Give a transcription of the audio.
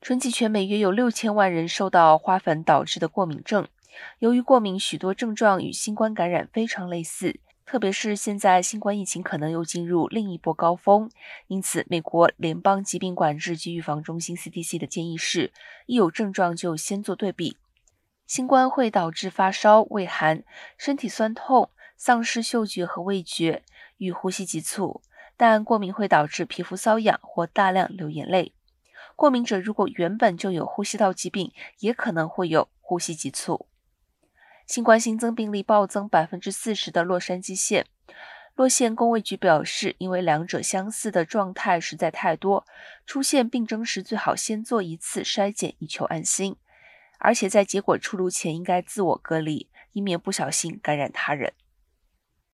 春季全美约有六千万人受到花粉导致的过敏症。由于过敏，许多症状与新冠感染非常类似，特别是现在新冠疫情可能又进入另一波高峰，因此美国联邦疾病管制及预防中心 （CDC） 的建议是：一有症状就先做对比。新冠会导致发烧、畏寒、身体酸痛、丧失嗅觉和味觉与呼吸急促，但过敏会导致皮肤瘙痒或大量流眼泪。过敏者如果原本就有呼吸道疾病，也可能会有呼吸急促。新冠新增病例暴增百分之四十的洛杉矶县，洛县公卫局表示，因为两者相似的状态实在太多，出现病征时最好先做一次筛检，以求安心。而且在结果出炉前应该自我隔离，以免不小心感染他人。